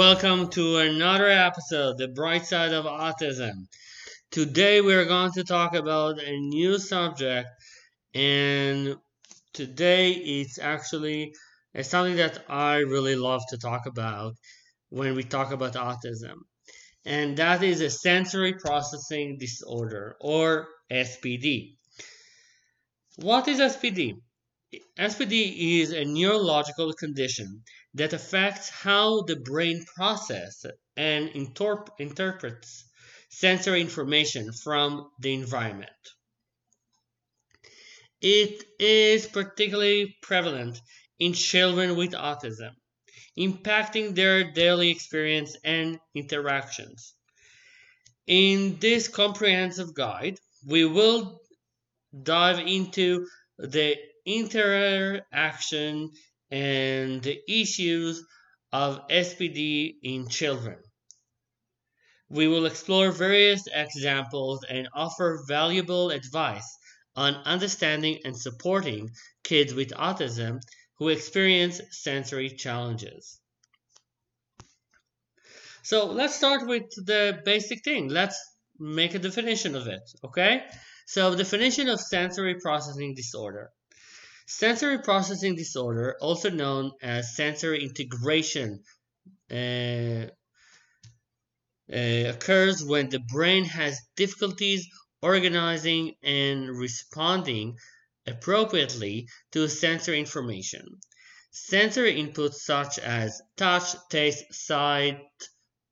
Welcome to another episode, The Bright Side of Autism. Today, we're going to talk about a new subject, and today it's actually it's something that I really love to talk about when we talk about autism, and that is a sensory processing disorder or SPD. What is SPD? SPD is a neurological condition that affects how the brain processes and interp- interprets sensory information from the environment. It is particularly prevalent in children with autism, impacting their daily experience and interactions. In this comprehensive guide, we will dive into the interaction and the issues of SPD in children. We will explore various examples and offer valuable advice on understanding and supporting kids with autism who experience sensory challenges. So let's start with the basic thing. Let's make a definition of it, okay? So definition of sensory processing disorder. Sensory processing disorder, also known as sensory integration, uh, uh, occurs when the brain has difficulties organizing and responding appropriately to sensory information. Sensory inputs such as touch, taste, sight,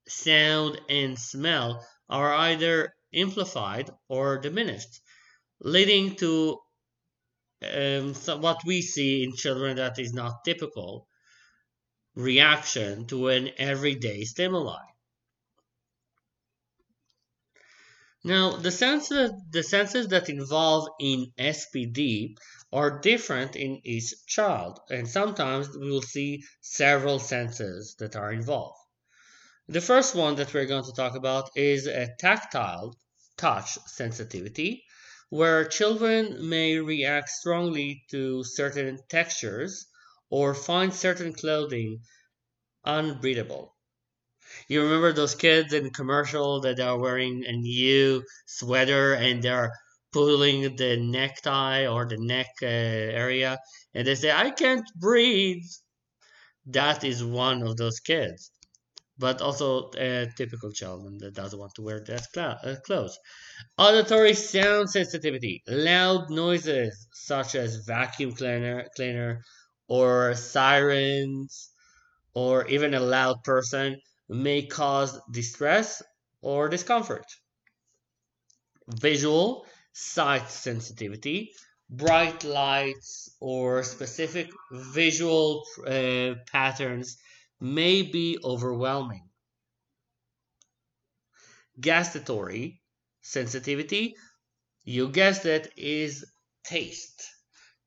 sound, and smell are either amplified or diminished, leading to um, so what we see in children that is not typical reaction to an everyday stimuli. Now, the senses, the senses that involve in SPD are different in each child, and sometimes we will see several senses that are involved. The first one that we're going to talk about is a tactile touch sensitivity, where children may react strongly to certain textures or find certain clothing unbreathable. You remember those kids in commercial that are wearing a new sweater and they're pulling the necktie or the neck uh, area and they say, I can't breathe. That is one of those kids. But also a typical child that doesn't want to wear that uh, clothes. Auditory sound sensitivity. Loud noises such as vacuum cleaner, cleaner or sirens or even a loud person may cause distress or discomfort. Visual sight sensitivity. Bright lights or specific visual uh, patterns may be overwhelming. Gustatory sensitivity, you guessed it, is taste.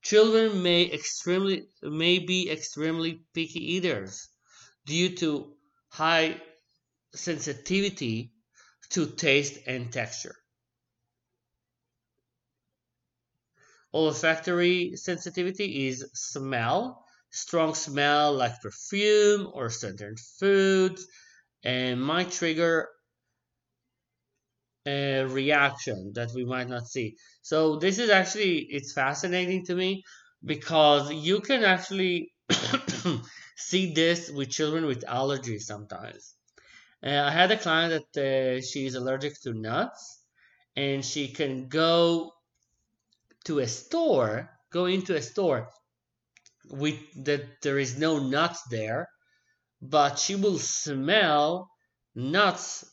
Children may extremely may be extremely picky eaters due to high sensitivity to taste and texture. Olfactory sensitivity is smell, strong smell like perfume or certain foods, and might trigger a reaction that we might not see. So this is actually it's fascinating to me because you can actually see this with children with allergies sometimes. Uh, I had a client that uh, she's allergic to nuts, and she can go to a store, go into a store with that there is no nuts there, but she will smell nuts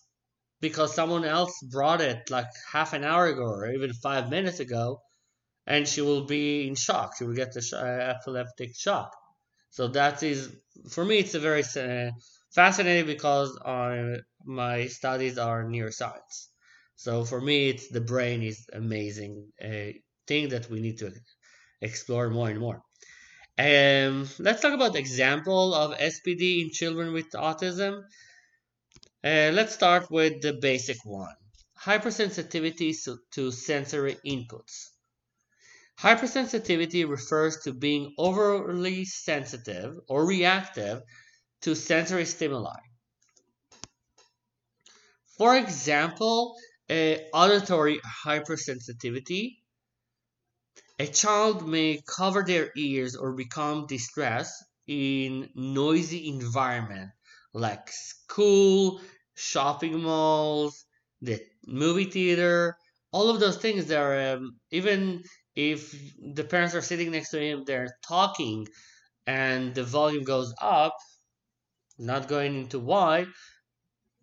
because someone else brought it like half an hour ago or even five minutes ago, and she will be in shock. She will get the sh- uh, epileptic shock. So that is, for me, it's a very uh, fascinating because uh, my studies are neuroscience. So for me, it's the brain is amazing a thing that we need to explore more and more. Um, let's talk about example of SPD in children with autism. Uh, let's start with the basic one. Hypersensitivity to sensory inputs. Hypersensitivity refers to being overly sensitive or reactive to sensory stimuli. For example, auditory hypersensitivity. A child may cover their ears or become distressed in noisy environment like school, shopping malls, the movie theater, all of those things that are um, even if the parents are sitting next to him, they're talking and the volume goes up, not going into why,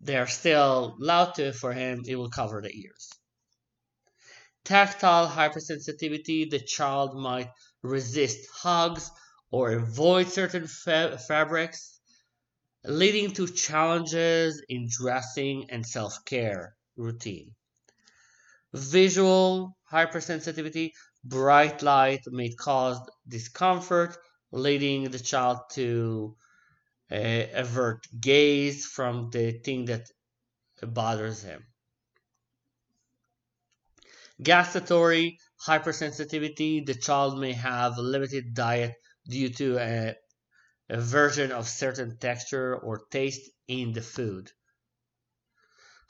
they're still loud to for him, it will cover the ears. Tactile hypersensitivity, the child might resist hugs or avoid certain fa- fabrics, leading to challenges in dressing and self care routine. Visual hypersensitivity, bright light may cause discomfort, leading the child to uh, avert gaze from the thing that bothers him. Gustatory hypersensitivity, the child may have limited diet due to a aversion of certain texture or taste in the food.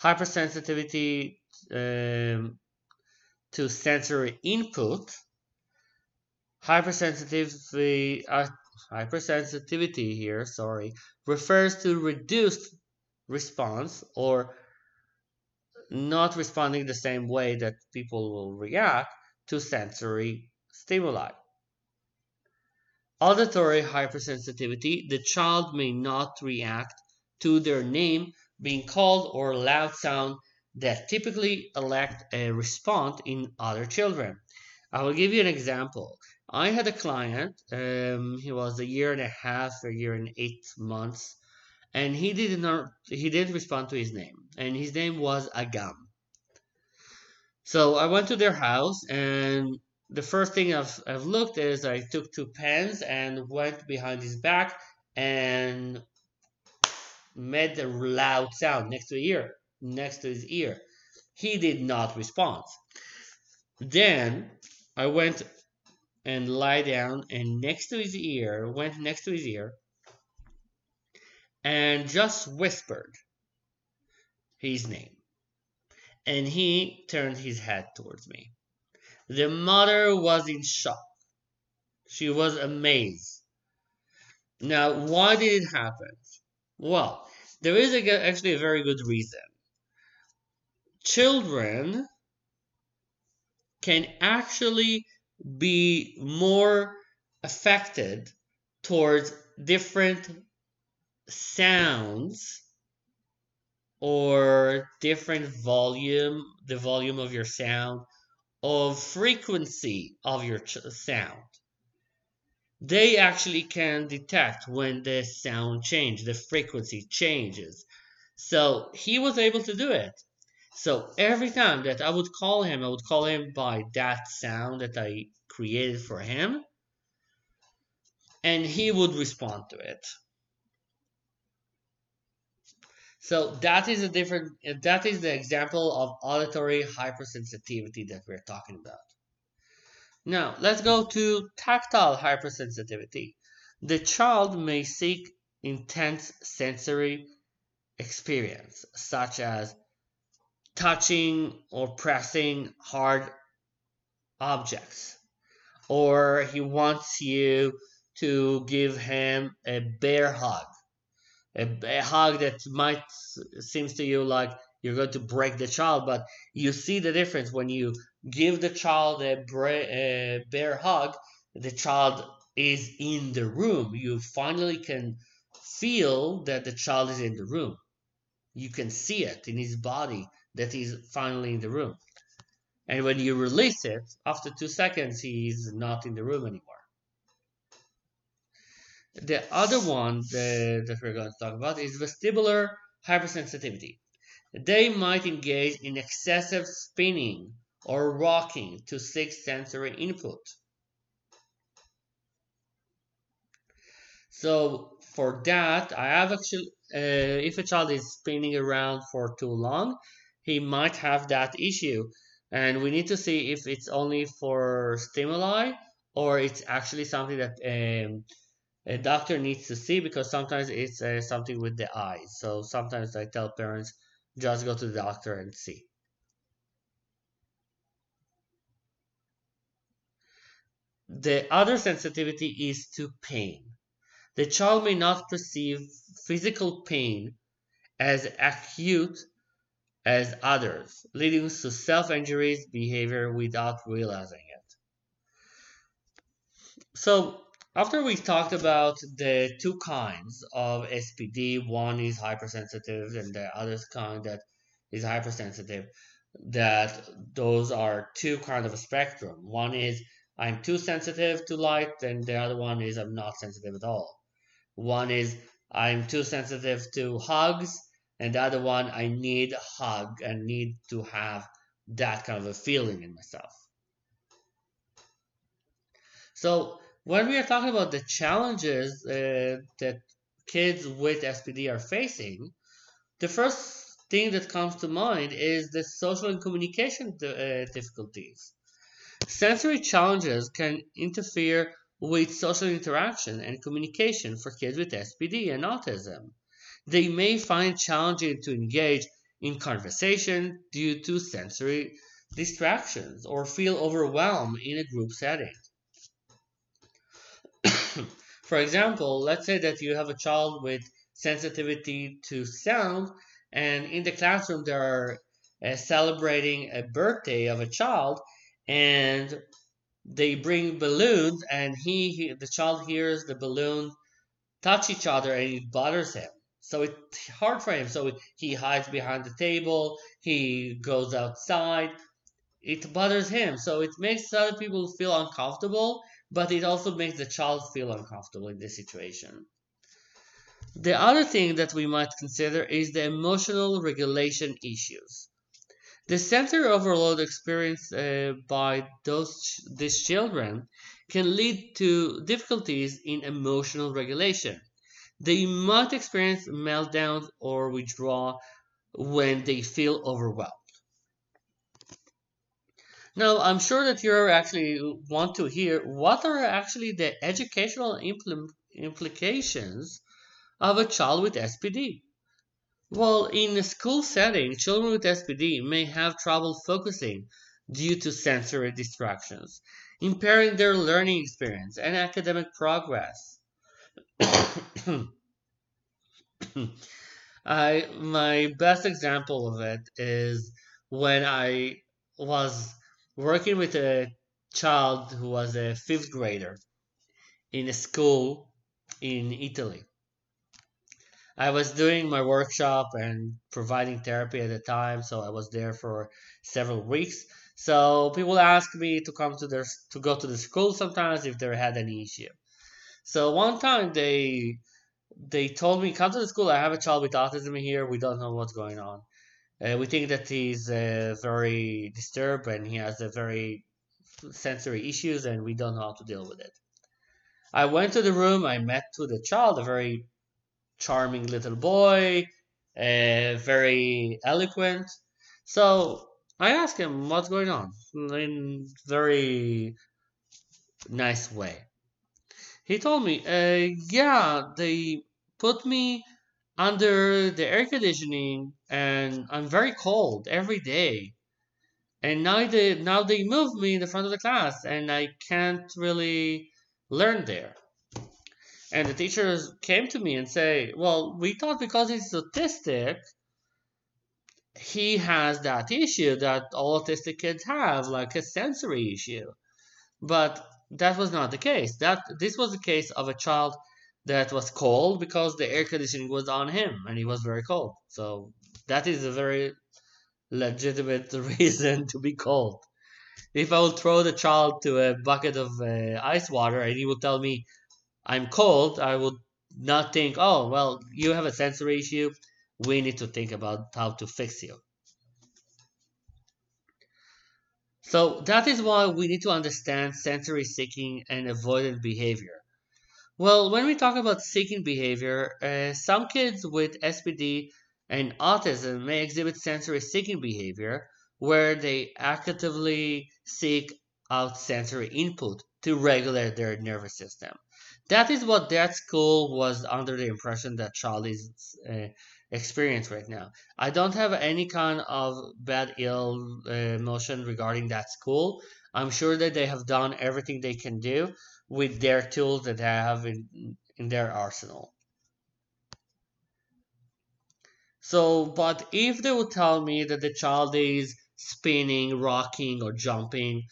Hypersensitivity um, to sensory input. Hypersensitivity, uh, hypersensitivity here, sorry, refers to reduced response or not responding the same way that people will react to sensory stimuli. Auditory hyposensitivity, the child may not react to their name being called or loud sound that typically elect a response in other children. I will give you an example. I had a client, um, he was a year and a half, a year and eight months, and he did not he didn't respond to his name, and his name was Agam. So I went to their house, and the first thing I've, I've looked is I took two pens and went behind his back and made a loud sound next to his ear, next to his ear. He did not respond. Then I went and lie down and next to his ear, went next to his ear, and just whispered his name. And he turned his head towards me. The mother was in shock. She was amazed. Now, why did it happen? Well, there is a, actually a very good reason. Children can actually be more affected towards different sounds or different volume, the volume of your sound, of frequency of your sound. They actually can detect when the sound changes, the frequency changes. So he was able to do it. So every time that I would call him, I would call him by that sound that I created for him, and he would respond to it. So that is a different, that is the example of auditory hyposensitivity that we're talking about. Now, let's go to tactile hyposensitivity. The child may seek intense sensory experience, such as touching or pressing hard objects. Or he wants you to give him a bear hug. A, a hug that might seems to you like you're going to break the child, but you see the difference when you give the child a, a bear hug, the child is in the room. You finally can feel that the child is in the room. You can see it in his body that he's finally in the room. And when you release it, after two seconds, he's not in the room anymore. The other one that, that we're going to talk about is vestibular hyposensitivity. They might engage in excessive spinning or rocking to seek sensory input. So for that, I have actually, uh, if a child is spinning around for too long, he might have that issue. and we need to see if it's only for stimuli or it's actually something that um, a doctor needs to see because sometimes it's uh, something with the eyes. So sometimes I tell parents just go to the doctor and see. The other sensitivity is to pain. The child may not perceive physical pain as acute as others, leading to self-injurious behavior without realizing it. So after we talked about the two kinds of SPD, one is hypersensitive and the other kind that is hyposensitive, that those are two kind of a spectrum. One is I'm too sensitive to light and the other one is I'm not sensitive at all. One is I'm too sensitive to hugs and the other one I need a hug and need to have that kind of a feeling in myself. So when we are talking about the challenges uh, that kids with SPD are facing, the first thing that comes to mind is the social and communication uh, difficulties. Sensory challenges can interfere with social interaction and communication for kids with SPD and autism they may find challenging to engage in conversation due to sensory distractions or feel overwhelmed in a group setting. For example, let's say that you have a child with sensitivity to sound, and in the classroom they are uh, celebrating a birthday of a child, and they bring balloons, and he, he the child hears the balloon touch each other, and it bothers him. So it's hard for him. So he hides behind the table. He goes outside. It bothers him. So it makes other people feel uncomfortable, but it also makes the child feel uncomfortable in this situation. The other thing that we might consider is the emotional regulation issues. The sensory overload experienced uh, by those these children can lead to difficulties in emotional regulation. They might experience meltdowns or withdrawal when they feel overwhelmed. Now, I'm sure that you actually want to hear what are actually the educational impl- implications of a child with SPD. Well, in a school setting, children with SPD may have trouble focusing due to sensory distractions, impairing their learning experience and academic progress. I my best example of it is when I was working with a child who was a fifth grader in a school in Italy. I was doing my workshop and providing therapy at the time, so I was there for several weeks. So people asked me to come to their to go to the school sometimes if they had any issue. So one time they they told me, "Come to the school. I have a child with autism here. We don't know what's going on. Uh, we think that he's uh, very disturbed and he has a very sensory issues, and we don't know how to deal with it." I went to the room. I met with the child, a very charming little boy, uh, very eloquent. So I asked him what's going on in very nice way. He told me, uh, yeah, they put me under the air conditioning and I'm very cold every day. And now they now they move me in the front of the class and I can't really learn there. And the teachers came to me and say, "Well, we thought because he's autistic, he has that issue that all autistic kids have, like a sensory issue." But that was not the case. That this was the case of a child that was cold because the air conditioning was on him and he was very cold. So that is a very legitimate reason to be cold. If I will throw the child to a bucket of uh, ice water and he will tell me I'm cold, I would not think, oh, well, you have a sensory issue. We need to think about how to fix you. So that is why we need to understand sensory seeking and avoidant behavior. Well, when we talk about seeking behavior, uh, some kids with SPD and autism may exhibit sensory seeking behavior, where they actively seek out sensory input to regulate their nervous system. That is what that school was under the impression that Charlie's uh, experience right now. I don't have any kind of bad ill uh, emotion regarding that school. I'm sure that they have done everything they can do with their tools that they have in, in their arsenal. So, but if they would tell me that the child is spinning, rocking, or jumping,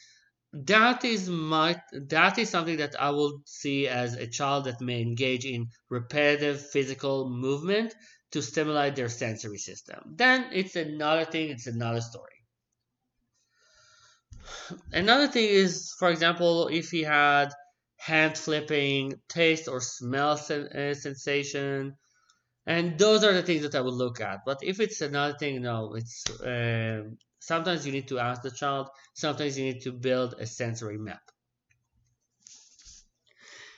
that is my that is something that I will see as a child that may engage in repetitive physical movement to stimulate their sensory system. Then it's another thing, it's another story. Another thing is, for example, if he had hand flipping, taste or smell sen- uh, sensation, and those are the things that I would look at. But if it's another thing, no, it's uh, sometimes you need to ask the child. Sometimes you need to build a sensory map.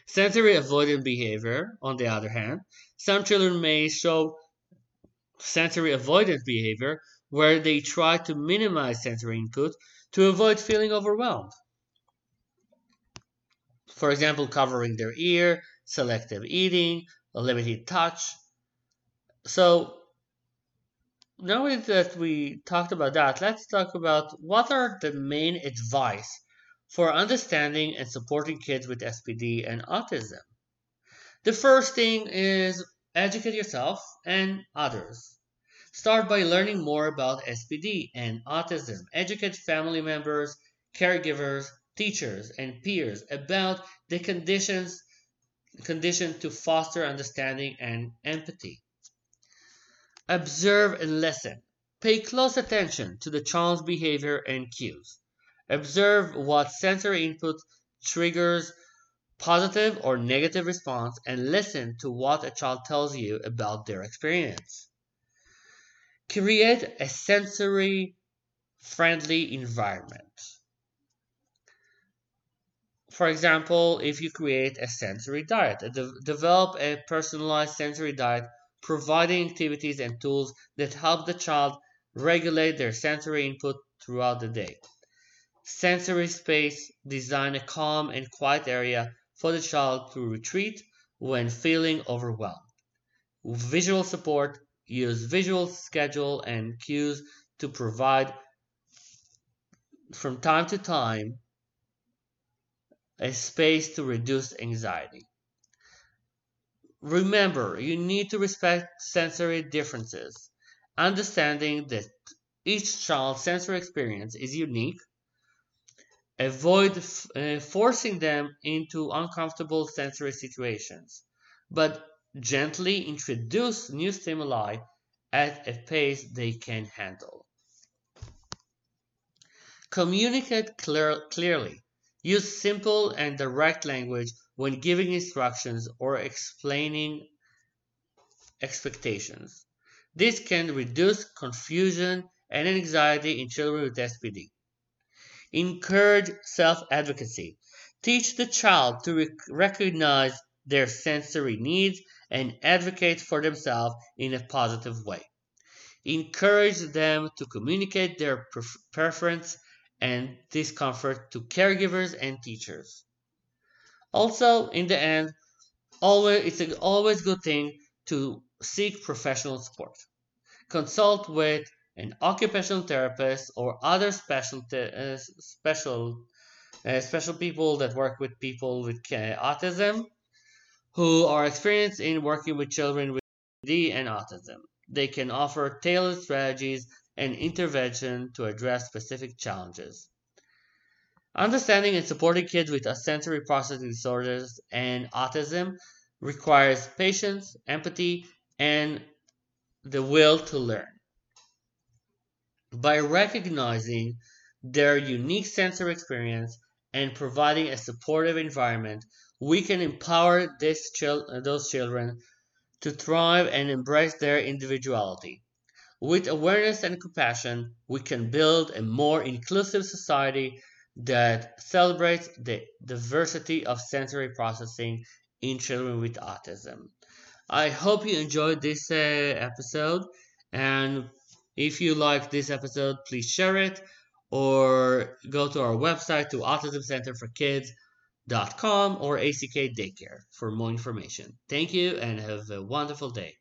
Sensory avoidant behavior, on the other hand, some children may show sensory avoidant behavior where they try to minimize sensory input to avoid feeling overwhelmed. For example, covering their ear, selective eating, limited touch, so now that we talked about that, let's talk about what are the main advice for understanding and supporting kids with SPD and autism. The first thing is educate yourself and others. Start by learning more about SPD and autism. Educate family members, caregivers, teachers, and peers about the conditions condition to foster understanding and empathy. Observe and listen. Pay close attention to the child's behavior and cues. Observe what sensory input triggers positive or negative response and listen to what a child tells you about their experience. Create a sensory friendly environment. For example, if you create a sensory diet, de- develop a personalized sensory diet providing activities and tools that help the child regulate their sensory input throughout the day. Sensory space design a calm and quiet area for the child to retreat when feeling overwhelmed. Visual support use visual schedule and cues to provide from time to time a space to reduce anxiety. Remember, you need to respect sensory differences, understanding that each child's sensory experience is unique. Avoid uh, forcing them into uncomfortable sensory situations, but gently introduce new stimuli at a pace they can handle. Communicate clear, clearly. Use simple and direct language when giving instructions or explaining expectations. This can reduce confusion and anxiety in children with SPD. Encourage self advocacy. Teach the child to rec- recognize their sensory needs and advocate for themselves in a positive way. Encourage them to communicate their pref- preference and discomfort to caregivers and teachers. Also, in the end, always it's a always good thing to seek professional support. Consult with an occupational therapist or other special uh, special uh, special people that work with people with uh, autism who are experienced in working with children with D and autism. They can offer tailored strategies and intervention to address specific challenges. Understanding and supporting kids with sensory processing disorders and autism requires patience, empathy, and the will to learn. By recognizing their unique sensory experience and providing a supportive environment, we can empower chil- those children to thrive and embrace their individuality. With awareness and compassion, we can build a more inclusive society that celebrates the diversity of sensory processing in children with autism. I hope you enjoyed this uh, episode and If you like this episode, please share it or go to our website to autismcenterforkids.com or ACK Daycare for more information. Thank you and have a wonderful day.